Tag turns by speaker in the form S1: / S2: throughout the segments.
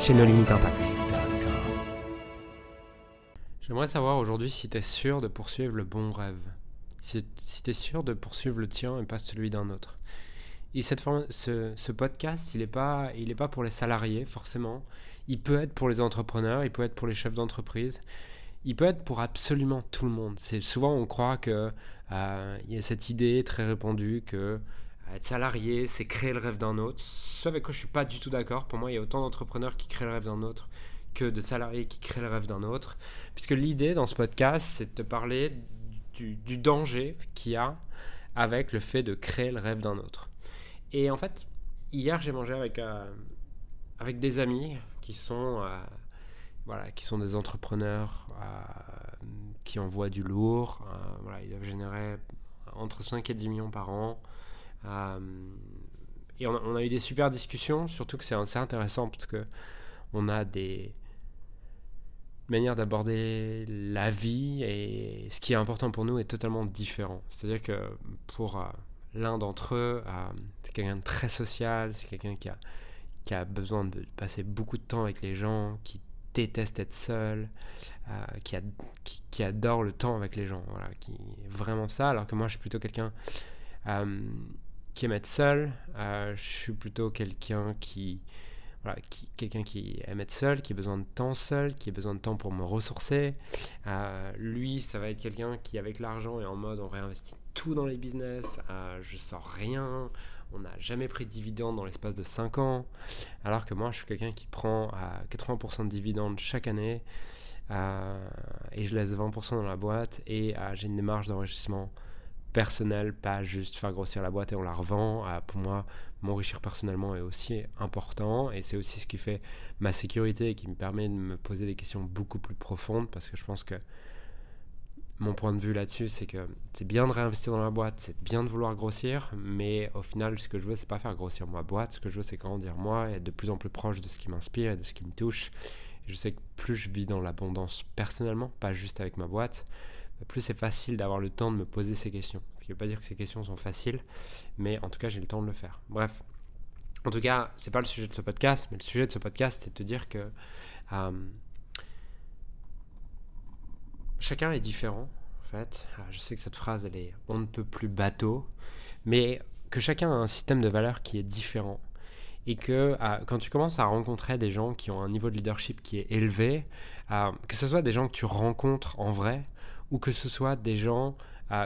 S1: chez impact. J'aimerais savoir aujourd'hui si tu es sûr de poursuivre le bon rêve. Si, tu es sûr de poursuivre le tien et pas celui d'un autre. Et cette ce, ce, podcast, il n'est pas, il pas pour les salariés, forcément. Il peut être pour les entrepreneurs, il peut être pour les chefs d'entreprise. Il peut être pour absolument tout le monde. C'est souvent on croit que euh, y a cette idée très répandue que être salarié, c'est créer le rêve d'un autre. Ce avec quoi je suis pas du tout d'accord. Pour moi, il y a autant d'entrepreneurs qui créent le rêve d'un autre que de salariés qui créent le rêve d'un autre. Puisque l'idée dans ce podcast, c'est de te parler du, danger qu'il y a avec le fait de créer le rêve d'un autre. Et en fait, hier, j'ai mangé avec, euh, avec des amis qui sont, euh, voilà, qui sont des entrepreneurs euh, qui envoient du lourd. voilà, ils doivent générer entre 5 et 10 millions par an. Euh, et on a, eu des super discussions, surtout que c'est assez intéressant parce que on a des manières d'aborder la vie et ce qui est important pour nous est totalement différent. C'est-à-dire que pour euh, l'un d'entre eux, euh, c'est quelqu'un de très social, c'est quelqu'un qui a, qui a besoin de passer beaucoup de temps avec les gens, qui déteste être seul, qui, a, qui, adore le temps avec les gens, voilà, qui est vraiment ça, alors que moi je suis plutôt quelqu'un qui aime être seul. Euh, je suis plutôt quelqu'un qui, voilà, quelqu'un qui aime être seul, qui a besoin de temps seul, qui a besoin de temps pour me ressourcer. Euh, lui, ça va être quelqu'un qui, avec l'argent, est en mode on réinvestit tout dans les business, euh, je sors rien, on n'a jamais pris de dividendes dans l'espace de 5 ans. Alors que moi, je suis quelqu'un qui prend à 80% de dividendes chaque année et je laisse 20% dans la boîte et j'ai une démarche d'enrichissement personnel, pas juste faire grossir la boîte et on la revend. Ah, pour moi, m'enrichir personnellement est aussi important et c'est aussi ce qui fait ma sécurité et qui me permet de me poser des questions beaucoup plus profondes parce que je pense que mon point de vue là-dessus, c'est que c'est bien de réinvestir dans la boîte, c'est bien de vouloir grossir, mais au final, ce que je veux, c'est pas faire grossir ma boîte. Ce que je veux, c'est grandir moi et être de plus en plus proche de ce qui m'inspire et de ce qui me touche. je sais que plus je vis dans l'abondance personnellement, pas juste avec ma boîte, plus c'est facile d'avoir le temps de me poser ces questions. Ce qui ne veut pas dire que ces questions sont faciles, mais en tout cas, j'ai le temps de le faire. Bref. En tout cas, c'est pas le sujet de ce podcast, mais le sujet de ce podcast, c'est de te dire que euh, chacun est différent, en fait. je sais que cette phrase, elle est on ne peut plus bateau, mais que chacun a un système de valeurs qui est différent. Et que quand tu commences à rencontrer des gens qui ont un niveau de leadership qui est élevé, que ce soit des gens que tu rencontres en vrai, ou que ce soit des gens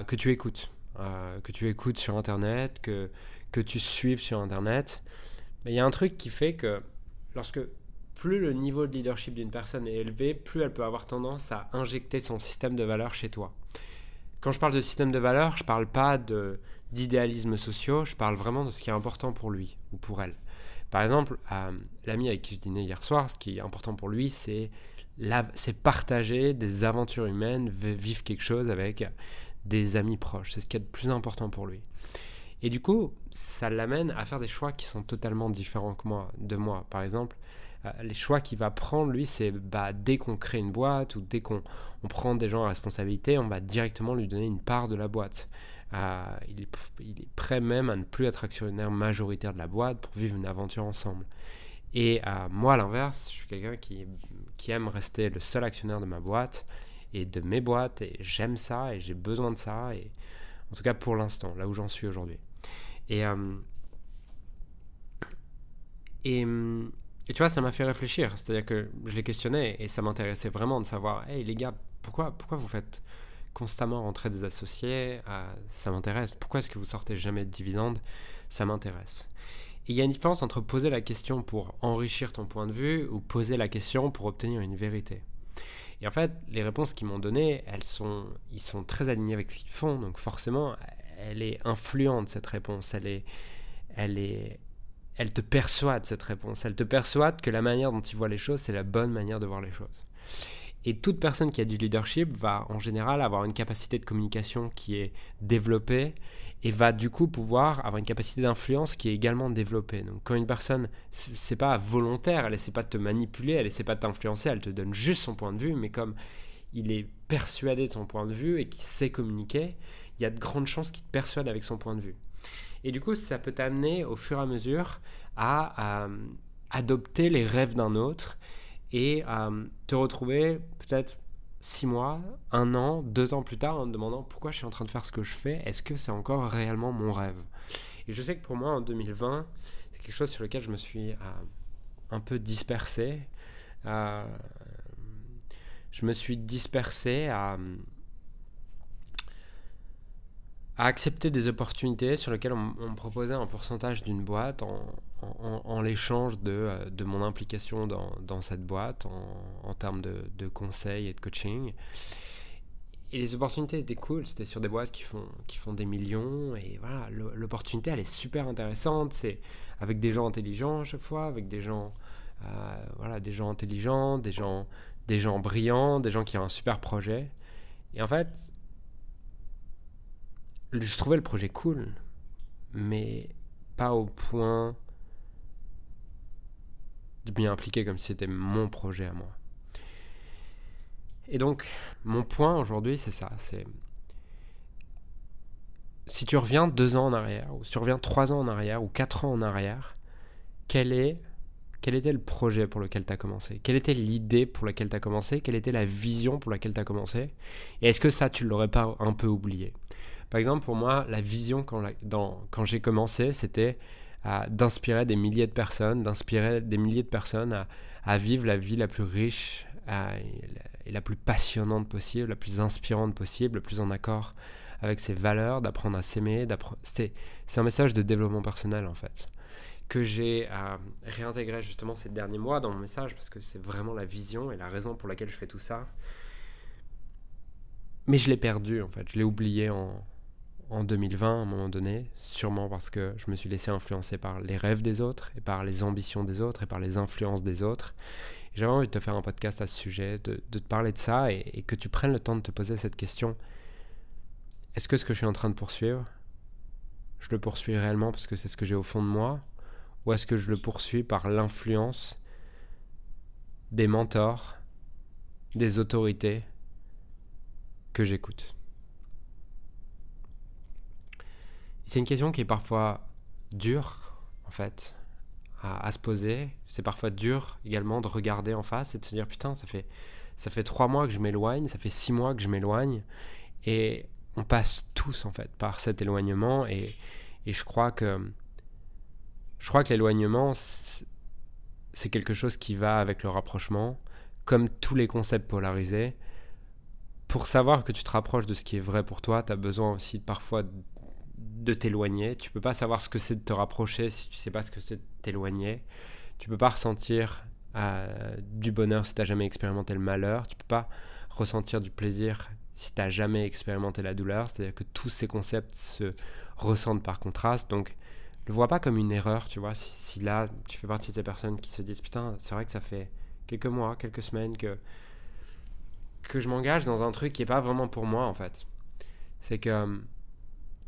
S1: que tu écoutes, que tu écoutes sur Internet, que, que tu suives sur Internet. Il y a un truc qui fait que lorsque plus le niveau de leadership d'une personne est élevé, plus elle peut avoir tendance à injecter son système de valeurs chez toi. Quand je parle de système de valeurs, je ne parle pas d'idéalisme social, je parle vraiment de ce qui est important pour lui ou pour elle. Par exemple, l'ami avec qui je dînais hier soir, ce qui est important pour lui, c'est partager des aventures humaines, vivre quelque chose avec des amis proches. C'est ce qui est le plus important pour lui. Et du coup, ça l'amène à faire des choix qui sont totalement différents que moi, de moi. Par exemple, euh, les choix qu'il va prendre, lui, c'est bah, dès qu'on crée une boîte ou dès qu'on prend des gens à responsabilité, on va directement lui donner une part de la boîte. Il, est, prêt même à ne plus être actionnaire majoritaire de la boîte pour vivre une aventure ensemble. Et euh, moi, à l'inverse, je suis quelqu'un qui, qui aime rester le seul actionnaire de ma boîte et de mes boîtes, et j'aime ça, et j'ai besoin de ça, et en tout cas pour l'instant, là où j'en suis aujourd'hui. Et, euh, et, et, tu vois, ça m'a fait réfléchir, c'est-à-dire que je les questionnais, et ça m'intéressait vraiment de savoir, hey les gars, pourquoi, pourquoi vous faites constamment rentrer des associés Ça m'intéresse. Pourquoi est-ce que vous sortez jamais de dividendes? Ça m'intéresse il y a une différence entre poser la question pour enrichir ton point de vue ou poser la question pour obtenir une vérité. Et en fait, les réponses qu'ils m'ont données, elles sont, ils sont très alignés avec ce qu'ils font, donc forcément, elle est influente cette réponse. Elle est, elle est, elle te persuade cette réponse. Elle te persuade que la manière dont tu vois les choses, c'est la bonne manière de voir les choses. Et toute personne qui a du leadership va en général avoir une capacité de communication qui est développée et va du coup pouvoir avoir une capacité d'influence qui est également développée. Donc quand une personne, c'est pas volontaire, elle essaie pas de te manipuler, elle essaie pas de t'influencer, elle te donne juste son point de vue, mais comme il est persuadé de son point de vue et qu'il sait communiquer, il y a de grandes chances qu'il te persuade avec son point de vue. Et du coup, ça peut t'amener au fur et à mesure à, adopter les rêves d'un autre et à te retrouver peut-être six mois, un an, deux ans plus tard en te demandant pourquoi je suis en train de faire ce que je fais, est-ce que c'est encore réellement mon rêve? Et je sais que pour moi en 2020, c'est quelque chose sur lequel je me suis euh, un peu dispersé. Euh, je me suis dispersé à à accepter des opportunités sur lesquelles on, me proposait un pourcentage d'une boîte en, l'échange de, euh, de, mon implication dans, dans cette boîte en, termes de, de, conseils et de coaching. Et les opportunités étaient cool, c'était sur des boîtes qui font, qui font des millions. Et voilà, l'opportunité, elle est super intéressante. C'est avec des gens intelligents à chaque fois, avec des gens, euh, voilà, des gens intelligents, des gens, des gens brillants, des gens qui ont un super projet. Et en fait, je trouvais le projet cool, mais pas au point de bien impliquer comme si c'était mon projet à moi. Et donc, mon point aujourd'hui, c'est ça. C'est si tu reviens deux ans en arrière, ou si tu reviens trois ans en arrière, ou quatre ans en arrière, quel était le projet pour lequel tu as commencé? Quelle était l'idée pour laquelle tu as commencé? Quelle était la vision pour laquelle tu as commencé? Et est-ce que ça, tu l'aurais pas un peu oublié? Par exemple, pour moi, la vision quand, j'ai commencé, c'était d'inspirer des milliers de personnes, d'inspirer des milliers de personnes à, vivre la vie la plus riche et la plus passionnante possible, la plus inspirante possible, la plus en accord avec ses valeurs, d'apprendre à s'aimer. C'est un message de développement personnel en fait que j'ai euh, réintégré justement ces derniers mois dans mon message parce que c'est vraiment la vision et la raison pour laquelle je fais tout ça. Mais je l'ai perdu en fait, je l'ai oublié en, en 2020 à un moment donné, sûrement parce que je me suis laissé influencer par les rêves des autres et par les ambitions des autres et par les influences des autres. J'avais envie de te faire un podcast à ce sujet, de, te parler de ça et, que tu prennes le temps de te poser cette question. Est-ce que ce que je suis en train de poursuivre, je le poursuis réellement parce que c'est ce que j'ai au fond de moi? Ou est-ce que je le poursuis par l'influence des mentors, des autorités que j'écoute? C'est une question qui est parfois dure, en fait, à, se poser. C'est parfois dur également de regarder en face et de se dire putain, ça fait, ça fait trois mois que je m'éloigne, ça fait six mois que je m'éloigne. Et on passe tous, en fait, par cet éloignement. Et, et je crois que, je crois que l'éloignement, c'est quelque chose qui va avec le rapprochement. Comme tous les concepts polarisés, pour savoir que tu te rapproches de ce qui est vrai pour toi, tu as besoin aussi parfois de t'éloigner. Tu peux pas savoir ce que c'est de te rapprocher si tu sais pas ce que c'est de t'éloigner. Tu peux pas ressentir euh, du bonheur si tu n'as jamais expérimenté le malheur. Tu peux pas ressentir du plaisir si tu n'as jamais expérimenté la douleur. C'est-à-dire que tous ces concepts se ressentent par contraste. Donc, le vois pas comme une erreur, tu vois. Si, là, tu fais partie de ces personnes qui se disent Putain, c'est vrai que ça fait quelques mois, quelques semaines que, que je m'engage dans un truc qui est pas vraiment pour moi, en fait. C'est que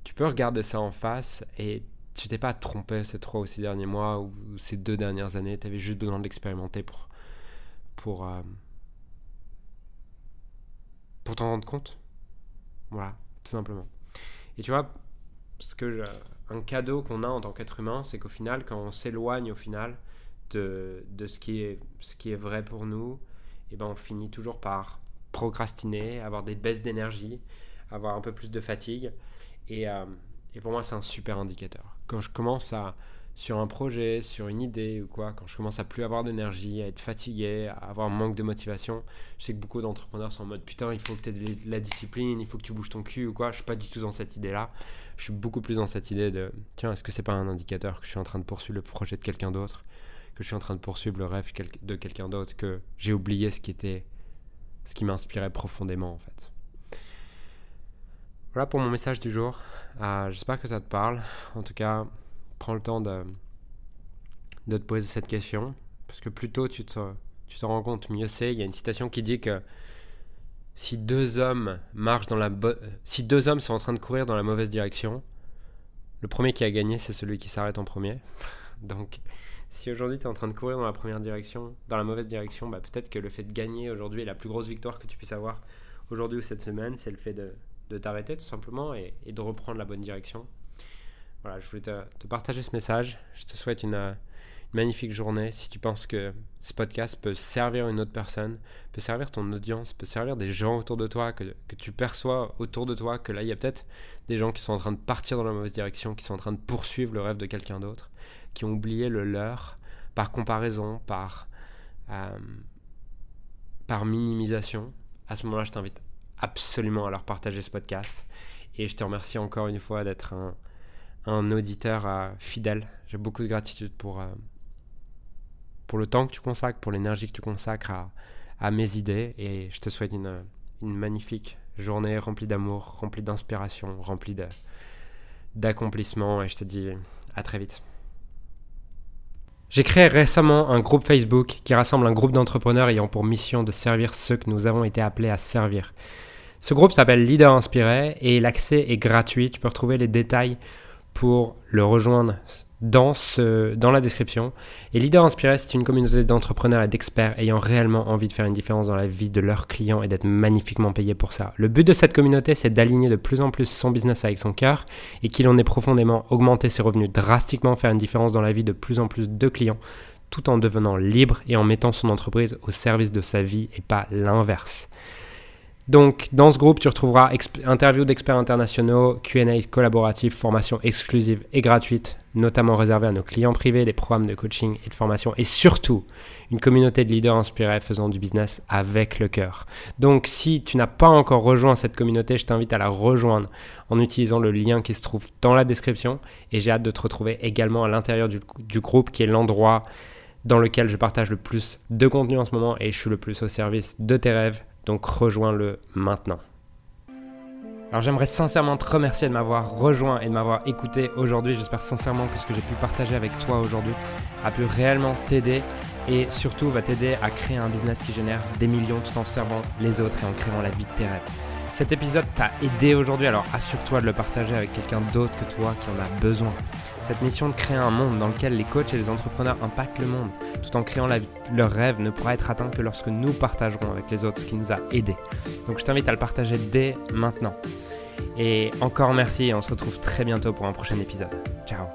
S1: tu peux regarder ça en face et tu t'es pas trompé ces trois ou six derniers mois ou ces deux dernières années. Tu avais juste besoin de l'expérimenter pour, pour, euh, pour t'en rendre compte. Voilà, tout simplement. Et tu vois, ce que un cadeau qu'on a en tant qu'être humain, c'est qu'au final, quand on s'éloigne au final de, de, ce, qui est, ce qui est vrai pour nous, et eh ben on finit toujours par procrastiner, avoir des baisses d'énergie, avoir un peu plus de fatigue. Euh, et, pour moi, c'est un super indicateur. Quand je commence à, sur un projet, sur une idée ou quoi, quand je commence à plus avoir d'énergie, à être fatigué, à avoir un manque de motivation, je sais que beaucoup d'entrepreneurs sont en mode putain, il faut que tu aies de la discipline, il faut que tu bouges ton cul ou quoi. Je suis pas du tout dans cette idée-là. Je suis beaucoup plus dans cette idée de tiens, est-ce que c'est pas un indicateur que je suis en train de poursuivre le projet de quelqu'un d'autre, que je suis en train de poursuivre le rêve de quelqu'un d'autre, que j'ai oublié ce qui était, ce qui m'inspirait profondément en fait. Voilà pour mon message du jour. Euh, j'espère que ça te parle. En tout cas, prends le temps de, de te poser cette question. Parce que plus tôt tu te, tu te rends compte, mieux c'est. Il y a une citation qui dit que si deux hommes marchent dans la si deux hommes sont en train de courir dans la mauvaise direction, le premier qui a gagné, c'est celui qui s'arrête en premier. Donc, si aujourd'hui tu es en train de courir dans la première direction, dans la mauvaise direction, bah, peut-être que le fait de gagner aujourd'hui est la plus grosse victoire que tu puisses avoir aujourd'hui ou cette semaine, c'est le fait de, de t'arrêter tout simplement et, de reprendre la bonne direction. Voilà, je voulais te, partager ce message. Je te souhaite une, magnifique journée. Si tu penses que ce podcast peut servir une autre personne, peut servir ton audience, peut servir des gens autour de toi, que, que tu perçois autour de toi, que là, il y a peut-être des gens qui sont en train de partir dans la mauvaise direction, qui sont en train de poursuivre le rêve de quelqu'un d'autre, qui ont oublié le leur par comparaison, par, euh, par minimisation. À ce moment-là, je t'invite absolument à leur partager ce podcast. Et je te remercie encore une fois d'être un, auditeur euh, fidèle. J'ai beaucoup de gratitude pour, euh, pour le temps que tu consacres, pour l'énergie que tu consacres à, à, mes idées. Et je te souhaite une, une magnifique journée remplie d'amour, remplie d'inspiration, remplie d'accomplissement. Et je te dis à très vite. J'ai créé récemment un groupe Facebook qui rassemble un groupe d'entrepreneurs ayant pour mission de servir ceux que nous avons été appelés à servir. Ce groupe s'appelle Leader Inspiré et l'accès est gratuit. Tu peux retrouver les détails pour le rejoindre dans, la description. Et Leader Inspiré, c'est une communauté d'entrepreneurs et d'experts ayant réellement envie de faire une différence dans la vie de leurs clients et d'être magnifiquement payés pour ça. Le but de cette communauté, c'est d'aligner de plus en plus son business avec son cœur et qu'il en ait profondément augmenté ses revenus drastiquement, faire une différence dans la vie de plus en plus de clients tout en devenant libre et en mettant son entreprise au service de sa vie et pas l'inverse. Donc, dans ce groupe, tu retrouveras interviews d'experts internationaux, QA collaboratifs, formations exclusives et gratuites, notamment réservées à nos clients privés, des programmes de coaching et de formation, et surtout une communauté de leaders inspirés faisant du business avec le cœur. Donc, si tu n'as pas encore rejoint cette communauté, je t'invite à la rejoindre en utilisant le lien qui se trouve dans la description. Et j'ai hâte de te retrouver également à l'intérieur du, du groupe qui est l'endroit dans lequel je partage le plus de contenu en ce moment et je suis le plus au service de tes rêves donc rejoins-le maintenant. Alors j'aimerais sincèrement te remercier de m'avoir rejoint et de m'avoir écouté aujourd'hui. J'espère sincèrement que ce que j'ai pu partager avec toi aujourd'hui a pu réellement t'aider et surtout va t'aider à créer un business qui génère des millions tout en servant les autres et en créant la vie de tes rêves. Cet épisode t'a aidé aujourd'hui, alors assure-toi de le partager avec quelqu'un d'autre que toi qui en a besoin. Cette mission de créer un monde dans lequel les coachs et les entrepreneurs impactent le monde tout en créant leur rêve ne pourra être atteint que lorsque nous partagerons avec les autres ce qui nous a aidés. Donc je t'invite à le partager dès maintenant. Et encore merci et on se retrouve très bientôt pour un prochain épisode. Ciao